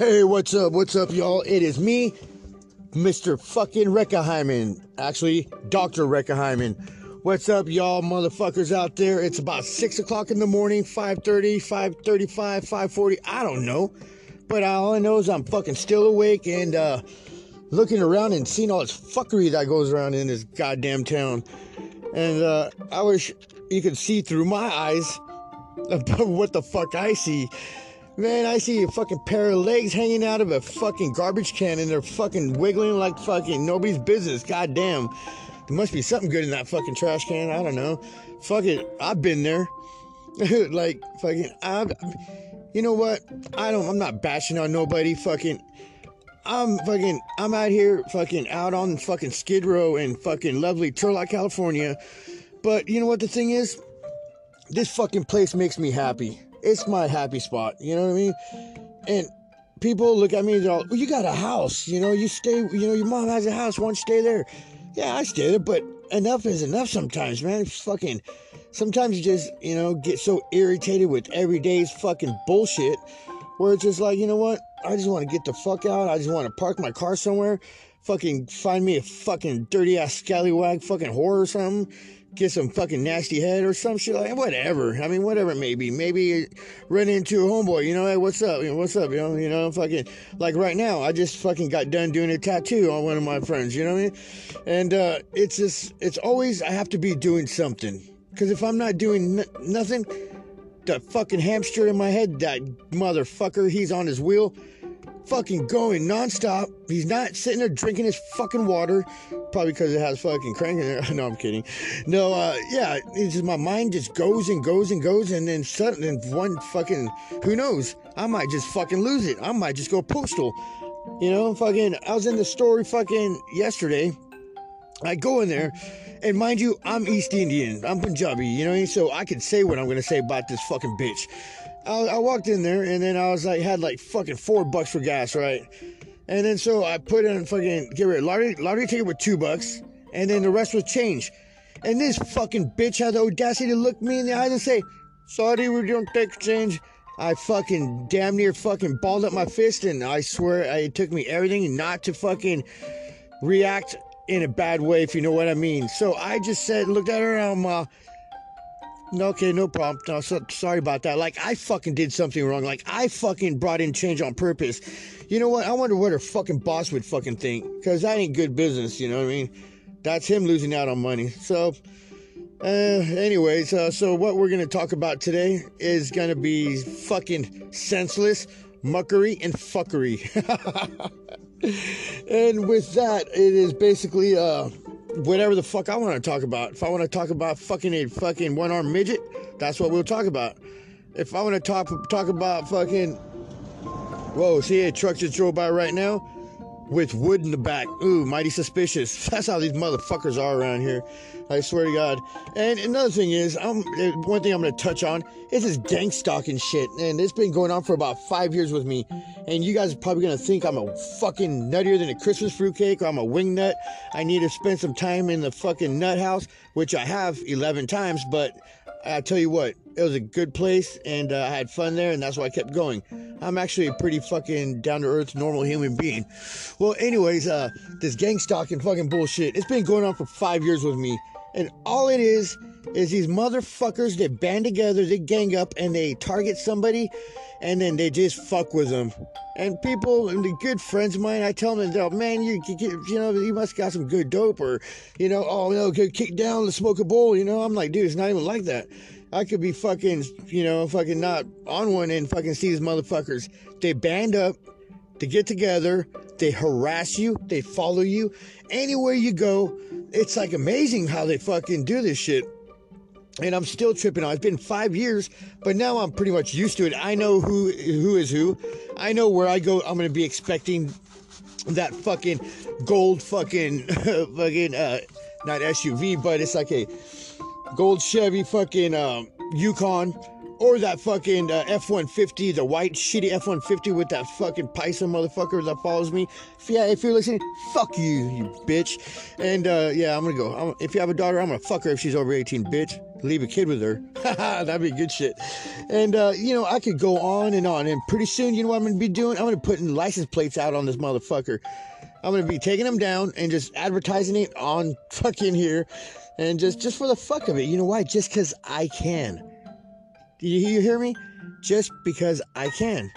Hey, what's up? What's up, y'all? It is me, Mr. fucking Reckaheimen. Actually, Dr. Reckaheimen. What's up, y'all motherfuckers out there? It's about 6 o'clock in the morning, 5.30, 5.35, 5.40, I don't know. But all I know is I'm fucking still awake and uh, looking around and seeing all this fuckery that goes around in this goddamn town. And uh, I wish you could see through my eyes about what the fuck I see. Man, I see a fucking pair of legs hanging out of a fucking garbage can and they're fucking wiggling like fucking nobody's business. God damn. There must be something good in that fucking trash can. I don't know. Fuck it. I've been there. like, fucking, I've, you know what? I don't, I'm not bashing on nobody. Fucking, I'm fucking, I'm out here fucking out on fucking Skid Row in fucking lovely Turlock, California. But you know what the thing is? This fucking place makes me happy it's my happy spot. You know what I mean? And people look at me and they're all, well, you got a house. You know, you stay, you know, your mom has a house. Why don't you stay there? Yeah, I stay there, but enough is enough sometimes, man. It's fucking, sometimes you just, you know, get so irritated with everyday's fucking bullshit where it's just like, you know what? I just want to get the fuck out. I just want to park my car somewhere. Fucking find me a fucking dirty ass scallywag fucking whore or something get some fucking nasty head or some shit like whatever. I mean, whatever it may be. Maybe run into a homeboy, you know, hey, what's up? You know, what's up? You know, you know, fucking like right now, I just fucking got done doing a tattoo on one of my friends. You know what I mean? And uh, it's just, it's always I have to be doing something because if I'm not doing n- nothing, the fucking hamster in my head, that motherfucker, he's on his wheel fucking going nonstop. He's not sitting there drinking his fucking water, probably because it has fucking crank in there. no, I'm kidding. No, uh, yeah, it's just my mind just goes and goes and goes, and then suddenly one fucking who knows? I might just fucking lose it. I might just go postal. You know, fucking. I was in the story fucking yesterday. I go in there. And mind you, I'm East Indian. I'm Punjabi, you know what I mean? So I can say what I'm gonna say about this fucking bitch. I, I walked in there and then I was like, had like fucking four bucks for gas, right? And then so I put in fucking get rid of lottery lottery ticket with two bucks, and then the rest was change. And this fucking bitch had the audacity to look me in the eyes and say, "Sorry, we don't take change." I fucking damn near fucking balled up my fist, and I swear it took me everything not to fucking react in a bad way, if you know what I mean. So I just said, looked at her, and I'm, uh, Okay, no problem. No, so, sorry about that. Like, I fucking did something wrong. Like, I fucking brought in change on purpose. You know what? I wonder what her fucking boss would fucking think. Because that ain't good business, you know what I mean? That's him losing out on money. So, uh, anyways, uh, so what we're going to talk about today is going to be fucking senseless muckery and fuckery. and with that, it is basically, uh, whatever the fuck I want to talk about. If I want to talk about fucking a fucking one armed midget, that's what we'll talk about. If I want to talk talk about fucking, whoa, see a truck just drove by right now with wood in the back. Ooh, mighty suspicious. That's how these motherfuckers are around here. I swear to God. And another thing is, I'm, eh, one thing I'm going to touch on is this gang stalking shit. And it's been going on for about five years with me. And you guys are probably going to think I'm a fucking nuttier than a Christmas fruitcake or I'm a wing nut. I need to spend some time in the fucking nut house, which I have 11 times. But I tell you what, it was a good place and uh, I had fun there, and that's why I kept going. I'm actually a pretty fucking down to earth, normal human being. Well, anyways, uh, this gang stalking fucking bullshit, it's been going on for five years with me. And all it is is these motherfuckers that band together, they gang up and they target somebody and then they just fuck with them. And people, and the good friends of mine, I tell them, oh, man, you, you, know, you must got some good dope or, you know, oh, no, get kick down to smoke a bowl, you know. I'm like, dude, it's not even like that. I could be fucking, you know, fucking not on one and fucking see these motherfuckers. They band up, they get together, they harass you, they follow you. Anywhere you go, it's like amazing how they fucking do this shit. And I'm still tripping on. It's been five years, but now I'm pretty much used to it. I know who who is who. I know where I go. I'm gonna be expecting that fucking gold fucking fucking uh not SUV, but it's like a gold Chevy fucking um, Yukon or that fucking uh, F 150, the white shitty F 150 with that fucking Python motherfucker that follows me. If, yeah, if you're listening, fuck you, you bitch. And uh, yeah, I'm gonna go. I'm, if you have a daughter, I'm gonna fuck her if she's over 18, bitch. Leave a kid with her. That'd be good shit. And uh, you know, I could go on and on. And pretty soon, you know what I'm gonna be doing? I'm gonna put license plates out on this motherfucker. I'm gonna be taking them down and just advertising it on fucking here, and just just for the fuck of it. You know why? Just because I can. Do you, hear me? Just because I can.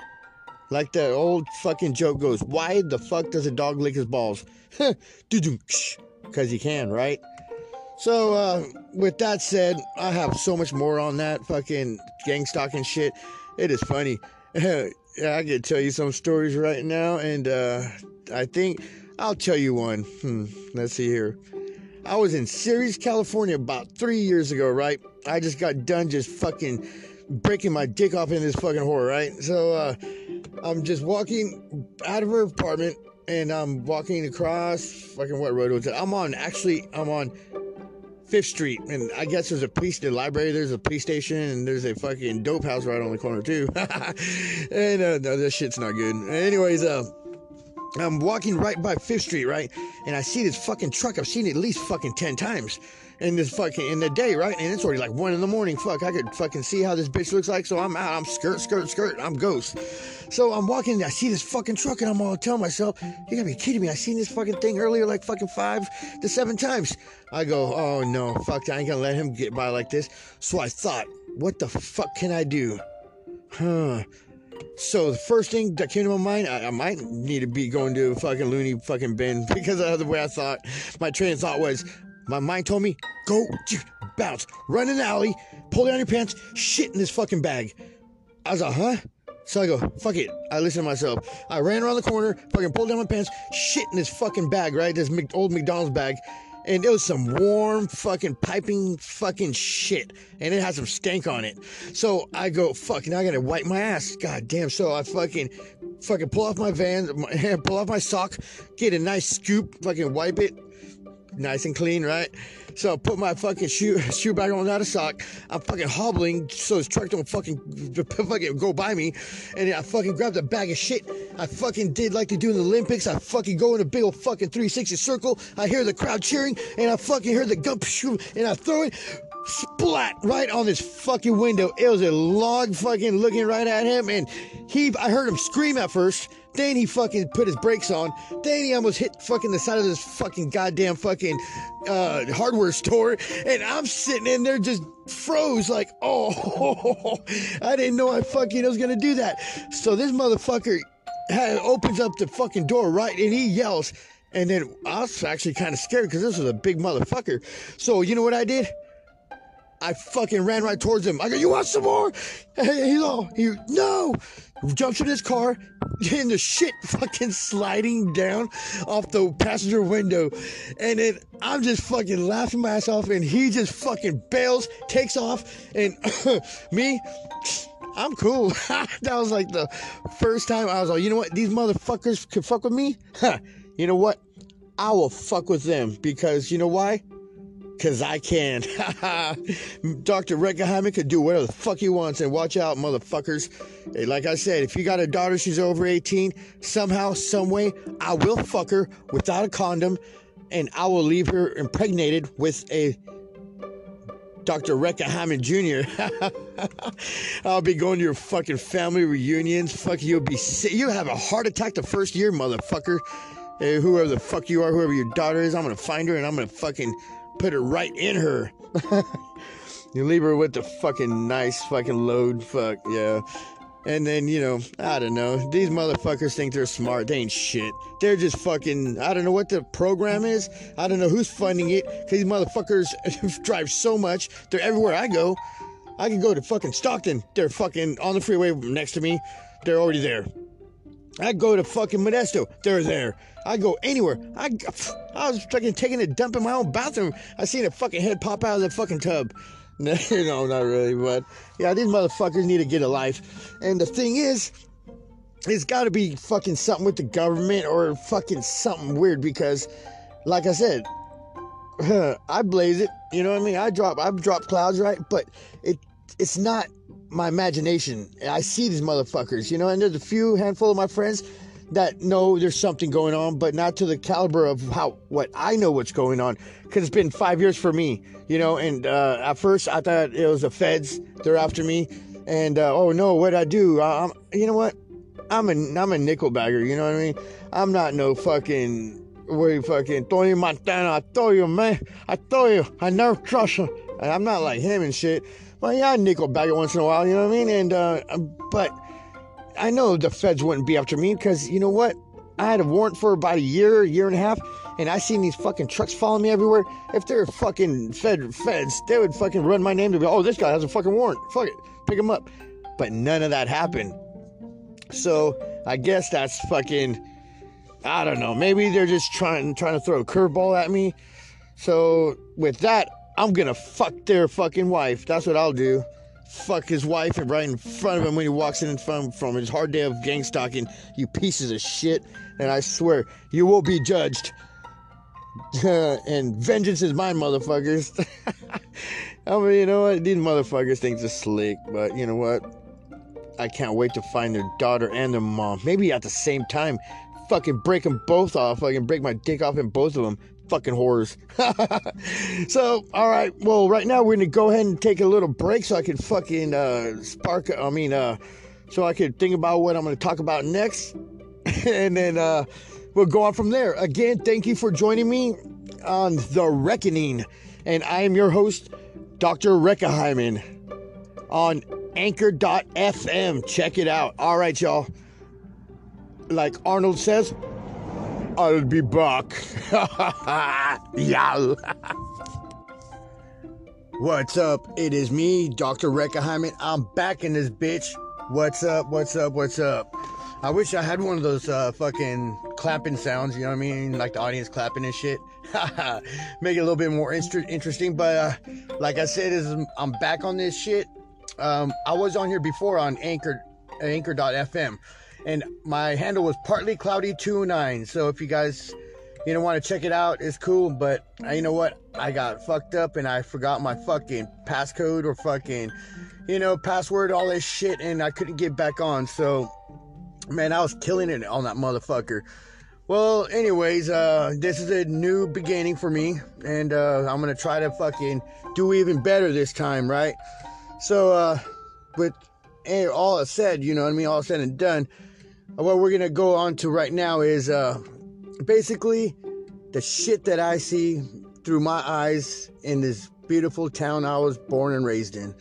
Like the old fucking joke goes, why the fuck does a dog lick his balls? Because he can, right? So, uh, with that said, I have so much more on that fucking gang stalking shit. It is funny. yeah, I can tell you some stories right now, and uh, I think I'll tell you one. Hmm, let's see here. I was in Ceres, California about three years ago, right? I just got done just fucking breaking my dick off in this fucking whore, right? So uh, I'm just walking out of her apartment and I'm walking across fucking what road was it? I'm on actually I'm on Fifth Street, and I guess there's a police the library, there's a police station, and there's a fucking dope house right on the corner too. and uh, no, this shit's not good. Anyways, uh. I'm walking right by Fifth Street, right? And I see this fucking truck. I've seen it at least fucking 10 times in this fucking in the day, right? And it's already like one in the morning. Fuck, I could fucking see how this bitch looks like. So I'm out. I'm skirt, skirt, skirt. I'm ghost. So I'm walking. I see this fucking truck, and I'm all telling myself, "You gotta be kidding me! I seen this fucking thing earlier, like fucking five to seven times." I go, "Oh no, fuck! I ain't gonna let him get by like this." So I thought, "What the fuck can I do?" Huh. So the first thing that came to my mind, I, I, might need to be going to a fucking loony fucking bin because the way I thought. My train of thought was, my mind told me, go, bounce, run in the alley, pull down your pants, shit in this fucking bag. I was like, huh? So I go, fuck it. I listen to myself. I ran around the corner, fucking pulled down my pants, shit in this fucking bag, right? This old McDonald's bag. And it was some warm fucking piping fucking shit. And it had some stank on it. So I go, fuck, now I gotta wipe my ass. God damn. So I fucking fucking pull off my van, pull off my sock, get a nice scoop, fucking wipe it, nice and clean, right? So I put my fucking shoe shoe back on, not a sock. I'm fucking hobbling so this truck don't fucking fucking go by me. And I fucking grabbed a bag of shit. I fucking did like they do in the Olympics. I fucking go in a big old fucking 360 circle. I hear the crowd cheering, and I fucking hear the gun, and I throw it splat right on this fucking window. It was a log fucking looking right at him, and he I heard him scream at first. Then he fucking put his brakes on. Then he almost hit fucking the side of this fucking goddamn fucking uh, hardware store. And I'm sitting in there just froze like, oh, I didn't know I fucking was gonna do that. So this motherfucker had, opens up the fucking door, right? And he yells. And then I was actually kind of scared because this was a big motherfucker. So you know what I did? I fucking ran right towards him. I go, you want some more? He's all, he, no. Jumps in his car, and the shit fucking sliding down off the passenger window. And then I'm just fucking laughing my ass off, and he just fucking bails, takes off, and me, I'm cool. that was like the first time I was like, you know what? These motherfuckers can fuck with me? you know what? I will fuck with them because you know why? Cause I can. Dr. Reckenheimer could do whatever the fuck he wants and watch out, motherfuckers. Hey, like I said, if you got a daughter, she's over 18, somehow, someway, I will fuck her without a condom and I will leave her impregnated with a Dr. Reckenheimer Jr. I'll be going to your fucking family reunions. Fuck, you'll be sick. You'll have a heart attack the first year, motherfucker. Hey, whoever the fuck you are, whoever your daughter is, I'm gonna find her and I'm gonna fucking put it right in her. you leave her with the fucking nice fucking load, fuck, yeah. And then, you know, I don't know. These motherfuckers think they're smart. They ain't shit. They're just fucking, I don't know what the program is. I don't know who's funding it. Because these motherfuckers drive so much. They're everywhere I go. I can go to fucking Stockton. They're fucking on the freeway next to me. They're already there. I go to fucking Modesto. They're there. I go anywhere. I, I was fucking taking a dump in my own bathroom. I seen a fucking head pop out of the fucking tub. No, no, not really, but yeah, these motherfuckers need to get a life. And the thing is, it's got to be fucking something with the government or fucking something weird because, like I said, I blaze it. You know what I mean? I drop, I drop clouds, right? But it, it's not my imagination. I see these motherfuckers, you know, and there's a few handful of my friends that know there's something going on, but not to the caliber of how what I know what's going on. Because it's been five years for me, you know. And uh, at first, I thought it was the feds; they're after me. And uh, oh no, what I do? I, am you know what? I'm a I'm a nickel bagger. You know what I mean? I'm not no fucking wait fucking Tony Montana. I told you, man. I told you, I never trust him. And I'm not like him and shit. But yeah, I nickel bagger once in a while. You know what I mean? And uh, but I know the feds wouldn't be after me because you know what? I had a warrant for about a year, year and a half, and I seen these fucking trucks following me everywhere. If they're fucking fed feds, they would fucking run my name to be, oh, this guy has a fucking warrant. Fuck it, pick him up. But none of that happened. So I guess that's fucking. I don't know. Maybe they're just trying trying to throw a curveball at me. So with that, I'm gonna fuck their fucking wife. That's what I'll do fuck his wife and right in front of him when he walks in from, from his hard day of gang stalking, you pieces of shit. And I swear, you will be judged. and vengeance is mine, motherfuckers. I mean, you know what? These motherfuckers think they're slick, but you know what? I can't wait to find their daughter and their mom. Maybe at the same time. Fucking break them both off. Can break my dick off in both of them fucking horrors. so, all right. Well, right now we're gonna go ahead and take a little break so I can fucking uh, spark. I mean, uh, so I can think about what I'm gonna talk about next, and then uh, we'll go on from there. Again, thank you for joining me on the Reckoning, and I am your host, Dr. Reckaheimen, on Anchor.fm. Check it out. All right, y'all. Like Arnold says, I'll be back. yeah. What's up? It is me, Dr. Reckaheimen. I'm back in this bitch. What's up? What's up? What's up? I wish I had one of those uh, fucking clapping sounds, you know what I mean? Like the audience clapping and shit. Make it a little bit more inter- interesting. But uh, like I said, is I'm back on this shit. Um, I was on here before on Anchor, Anchor.fm and my handle was partly cloudy 29 so if you guys you don't want to check it out it's cool but uh, you know what? I got fucked up and i forgot my fucking passcode or fucking you know password all this shit and i couldn't get back on. So man i was killing it on that motherfucker. Well anyways uh this is a new beginning for me and uh i'm gonna try to fucking do even better this time right? So uh with all I said you know what i mean? All said and done what we're gonna go on to right now is uh, basically the shit that I see through my eyes in this beautiful town I was born and raised in.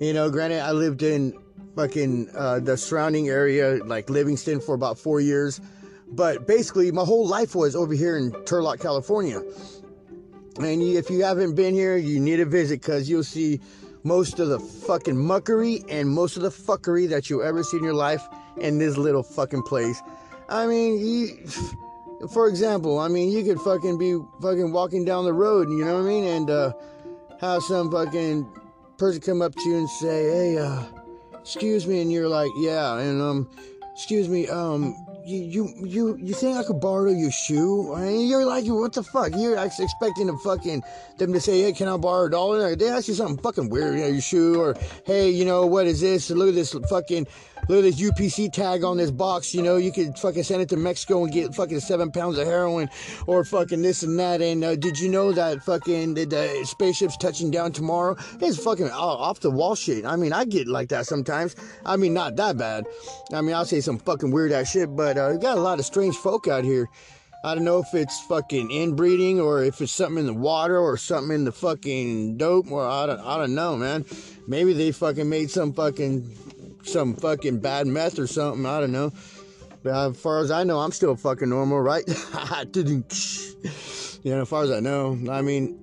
You know, granted, I lived in fucking uh, the surrounding area, like Livingston, for about four years. But basically, my whole life was over here in Turlock, California. And if you haven't been here, you need to visit because you'll see most of the fucking muckery and most of the fuckery that you'll ever see in your life in this little fucking place. I mean, you, for example, I mean, you could fucking be fucking walking down the road, you know what I mean, and uh, have some fucking person come up to you and say, "Hey, uh, excuse me," and you're like, "Yeah," and um, excuse me, um, you you you think I could borrow your shoe? I mean, you're like, what the fuck? You're expecting to fucking them to say, hey, can I borrow a dollar? They ask you something fucking weird, you know, your shoe, or hey, you know, what is this? Look at this fucking look at this UPC tag on this box. You know, you could fucking send it to Mexico and get fucking seven pounds of heroin or fucking this and that. And uh, did you know that fucking the, the spaceship's touching down tomorrow? It's fucking off the wall shit. I mean, I get like that sometimes. I mean, not that bad. I mean, I'll say some fucking weird ass shit, but uh, we got a lot of strange folk out here. I don't know if it's fucking inbreeding or if it's something in the water or something in the fucking dope or I don't, I don't know, man. Maybe they fucking made some fucking some fucking bad meth or something. I don't know. But as far as I know, I'm still fucking normal, right? you know, as far as I know. I mean,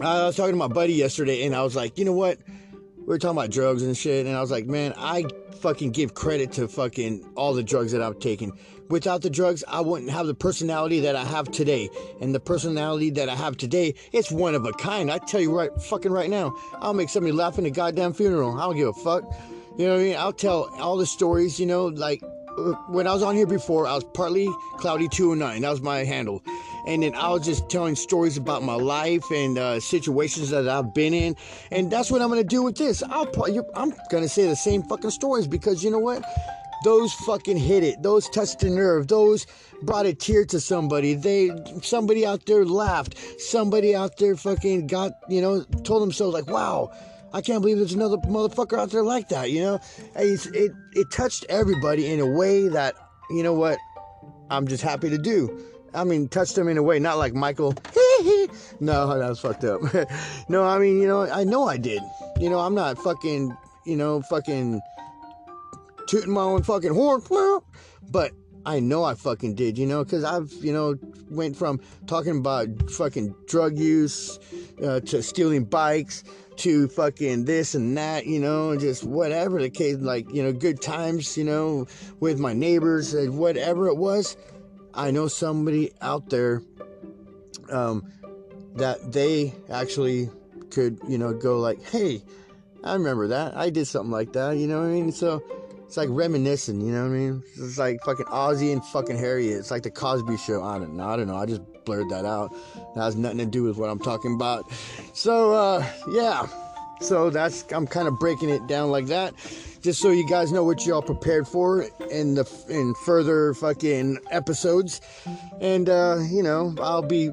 I was talking to my buddy yesterday, and I was like, you know what? We were talking about drugs and shit, and I was like, man, I fucking give credit to fucking all the drugs that I've taken. Without the drugs, I wouldn't have the personality that I have today. And the personality that I have today, it's one of a kind. I tell you right fucking right now, I'll make somebody laugh in a goddamn funeral. I don't give a fuck. You know what I mean? I'll tell all the stories, you know, like uh, when I was on here before, I was partly cloudy 209. That was my handle. And then I was just telling stories about my life and uh, situations that I've been in, and that's what I'm gonna do with this. I'll I'm gonna say the same fucking stories because you know what? Those fucking hit it. Those touched the nerve. Those brought a tear to somebody. They somebody out there laughed. Somebody out there fucking got you know told themselves like, wow. I can't believe there's another motherfucker out there like that, you know? It, it, it touched everybody in a way that, you know what, I'm just happy to do. I mean, touched them in a way, not like Michael. no, that was fucked up. no, I mean, you know, I know I did. You know, I'm not fucking, you know, fucking tooting my own fucking horn, but I know I fucking did, you know, because I've, you know, went from talking about fucking drug use uh, to stealing bikes to fucking this and that, you know, just whatever the case, like, you know, good times, you know, with my neighbors, and whatever it was. I know somebody out there um, that they actually could, you know, go like, hey, I remember that. I did something like that, you know what I mean? So it's like reminiscing, you know what I mean? It's like fucking Ozzie and fucking Harriet. It's like the Cosby Show. I don't know. I don't know. I just blurred that out. That has nothing to do with what I'm talking about. So uh, yeah. So that's I'm kind of breaking it down like that, just so you guys know what y'all prepared for in the in further fucking episodes. And uh, you know, I'll be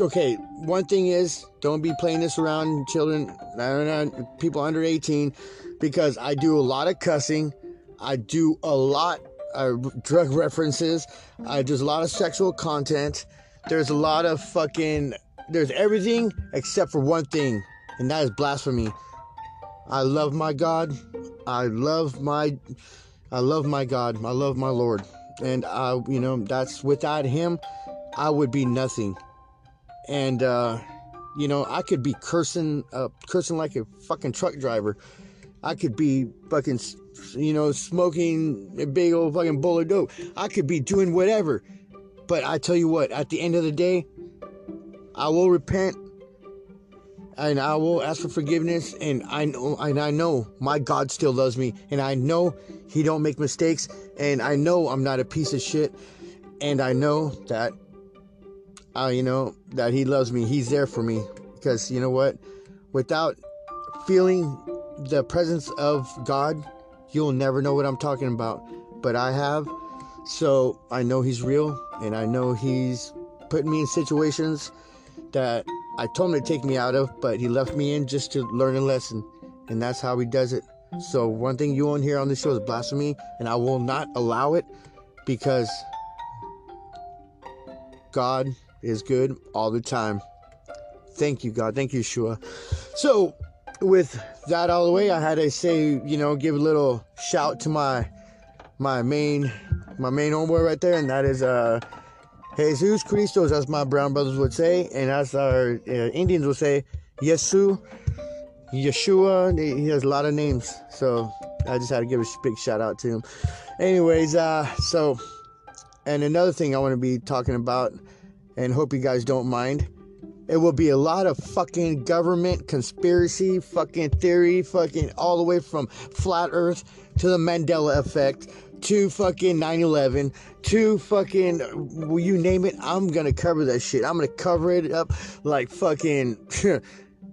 okay. One thing is, don't be playing this around children, people under 18, because I do a lot of cussing I do a lot of drug references. I there's a lot of sexual content. There's a lot of fucking there's everything except for one thing, and that is blasphemy. I love my God. I love my I love my God. I love my Lord. And I you know, that's without him I would be nothing. And uh you know, I could be cursing uh cursing like a fucking truck driver. I could be fucking you know, smoking a big old fucking bowl of dope. I could be doing whatever. But I tell you what, at the end of the day, I will repent and I will ask for forgiveness and I know and I know my God still loves me and I know he don't make mistakes and I know I'm not a piece of shit and I know that uh, you know that he loves me. He's there for me because you know what? Without feeling the presence of God You'll never know what I'm talking about, but I have. So I know he's real and I know he's putting me in situations that I told him to take me out of, but he left me in just to learn a lesson. And that's how he does it. So one thing you won't hear on this show is blasphemy, and I will not allow it because God is good all the time. Thank you, God. Thank you, Shua. So with that all the way, I had to say, you know, give a little shout to my my main my main homeboy right there, and that is uh Jesus Christos, as my brown brothers would say, and as our uh, Indians would say, Yesu, Yeshua. He has a lot of names, so I just had to give a big shout out to him. Anyways, uh, so and another thing I want to be talking about, and hope you guys don't mind it will be a lot of fucking government conspiracy, fucking theory, fucking all the way from flat earth to the Mandela effect to fucking 9 11 to fucking, will you name it, I'm gonna cover that shit. I'm gonna cover it up like fucking.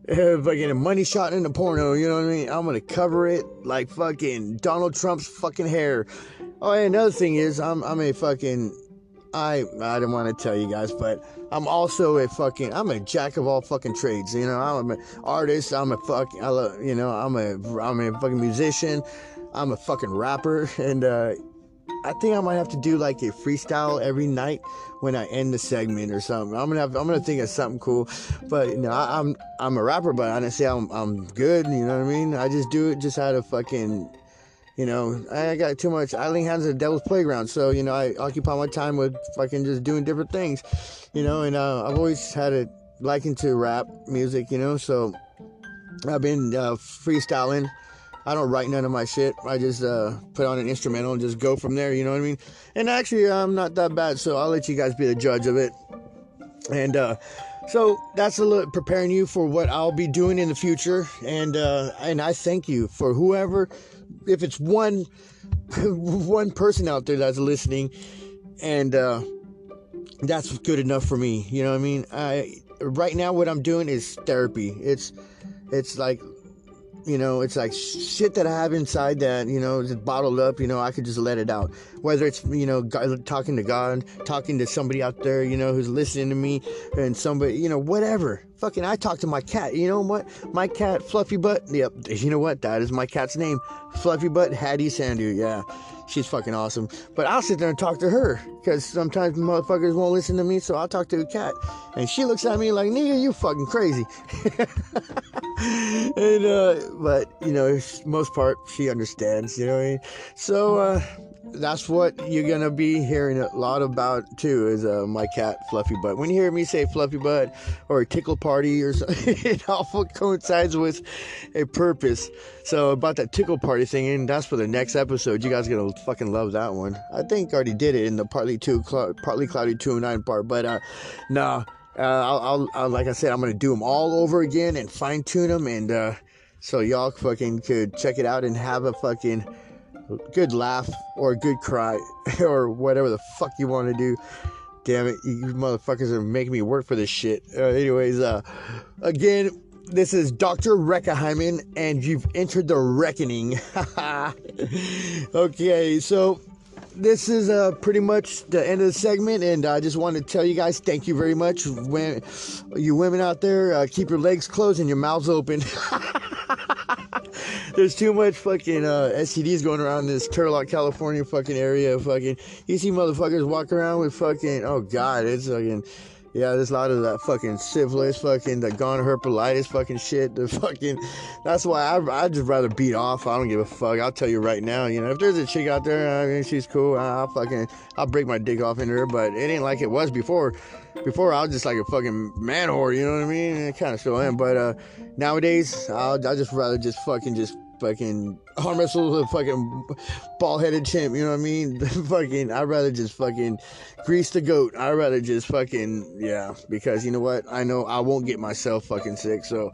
fucking a money shot in a porno, you know what I mean? I'm gonna cover it like fucking Donald Trump's fucking hair. Oh, and another thing is, I'm I'm a fucking I I didn't want to tell you guys, but I'm also a fucking I'm a jack of all fucking trades. You know, I'm an artist. I'm a fucking I love, you know I'm a I'm a fucking musician. I'm a fucking rapper, and uh, I think I might have to do like a freestyle every night when I end the segment or something. I'm gonna have, I'm gonna think of something cool, but you know I, I'm I'm a rapper, but I didn't say I'm I'm good. You know what I mean? I just do it just out of fucking you know, I got too much I idling hands at the devil's playground. So, you know, I occupy my time with fucking just doing different things, you know, and uh, I've always had a liking to rap music, you know, so I've been uh, freestyling. I don't write none of my shit. I just uh, put on an instrumental and just go from there, you know what I mean? And actually, I'm not that bad, so I'll let you guys be the judge of it. And, uh, so that's a little preparing you for what I'll be doing in the future, and uh, and I thank you for whoever if it's one one person out there that's listening and uh, that's good enough for me. You know what I mean? I right now what I'm doing is therapy. It's it's like you know, it's like shit that I have inside that, you know, just bottled up, you know, I could just let it out. Whether it's, you know, God, uh, talking to God, talking to somebody out there, you know, who's listening to me, and somebody, you know, whatever. Fucking, I talk to my cat. You know what? My cat, Fluffy Butt. Yep. You know what? That is my cat's name. Fluffy Butt Hattie Sandhu. Yeah. She's fucking awesome. But I'll sit there and talk to her because sometimes motherfuckers won't listen to me, so I'll talk to the cat. And she looks at me like, nigga, you fucking crazy. and, uh, but, you know, most part, she understands, you know what I mean? So, uh, that's what you're gonna be hearing a lot about too is uh, my cat fluffy butt. When you hear me say fluffy butt or tickle party or something it all coincides with a purpose. So about that tickle party thing and that's for the next episode. You guys gonna fucking love that one. I think I already did it in the partly two partly cloudy 209 part but uh nah uh, I'll, I'll, I'll, like i said i'm gonna do them all over again and fine tune them and uh so y'all fucking could check it out and have a fucking good laugh or a good cry or whatever the fuck you want to do. Damn it, you motherfuckers are making me work for this shit. Uh, anyways, uh, again, this is Dr. Reckenheimen, and you've entered the reckoning. okay, so this is uh, pretty much the end of the segment, and I just want to tell you guys thank you very much. When you women out there, uh, keep your legs closed and your mouths open. There's too much fucking uh, STDs going around this Turlock, California fucking area. Fucking, you see motherfuckers walk around with fucking, oh god, it's fucking. Yeah, there's a lot of that fucking syphilis, fucking the gonorrhea fucking shit. The fucking, that's why I I just rather beat off. I don't give a fuck. I'll tell you right now. You know, if there's a chick out there, I mean, she's cool. I'll fucking I'll break my dick off into her. But it ain't like it was before. Before I was just like a fucking man whore. You know what I mean? I kind of still am. But uh, nowadays, I'll I just rather just fucking just fucking arm wrestle with a fucking ball headed chimp, you know what I mean? fucking, I'd rather just fucking grease the goat. I'd rather just fucking, yeah, because you know what? I know I won't get myself fucking sick. So,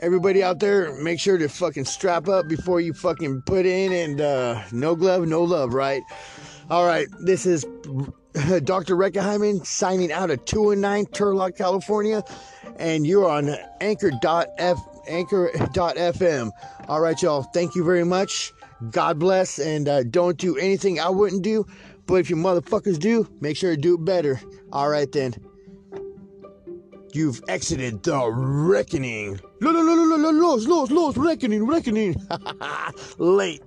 everybody out there, make sure to fucking strap up before you fucking put in and uh, no glove, no love, right? All right, this is Dr. Reckenheimen signing out of 209 Turlock, California, and you're on anchor.f anchor.fm. All right, y'all. Thank you very much. God bless. And uh, don't do anything I wouldn't do. But if you motherfuckers do, make sure to do it better. All right, then. You've exited the reckoning. Los, los, los, reckoning, reckoning. Late.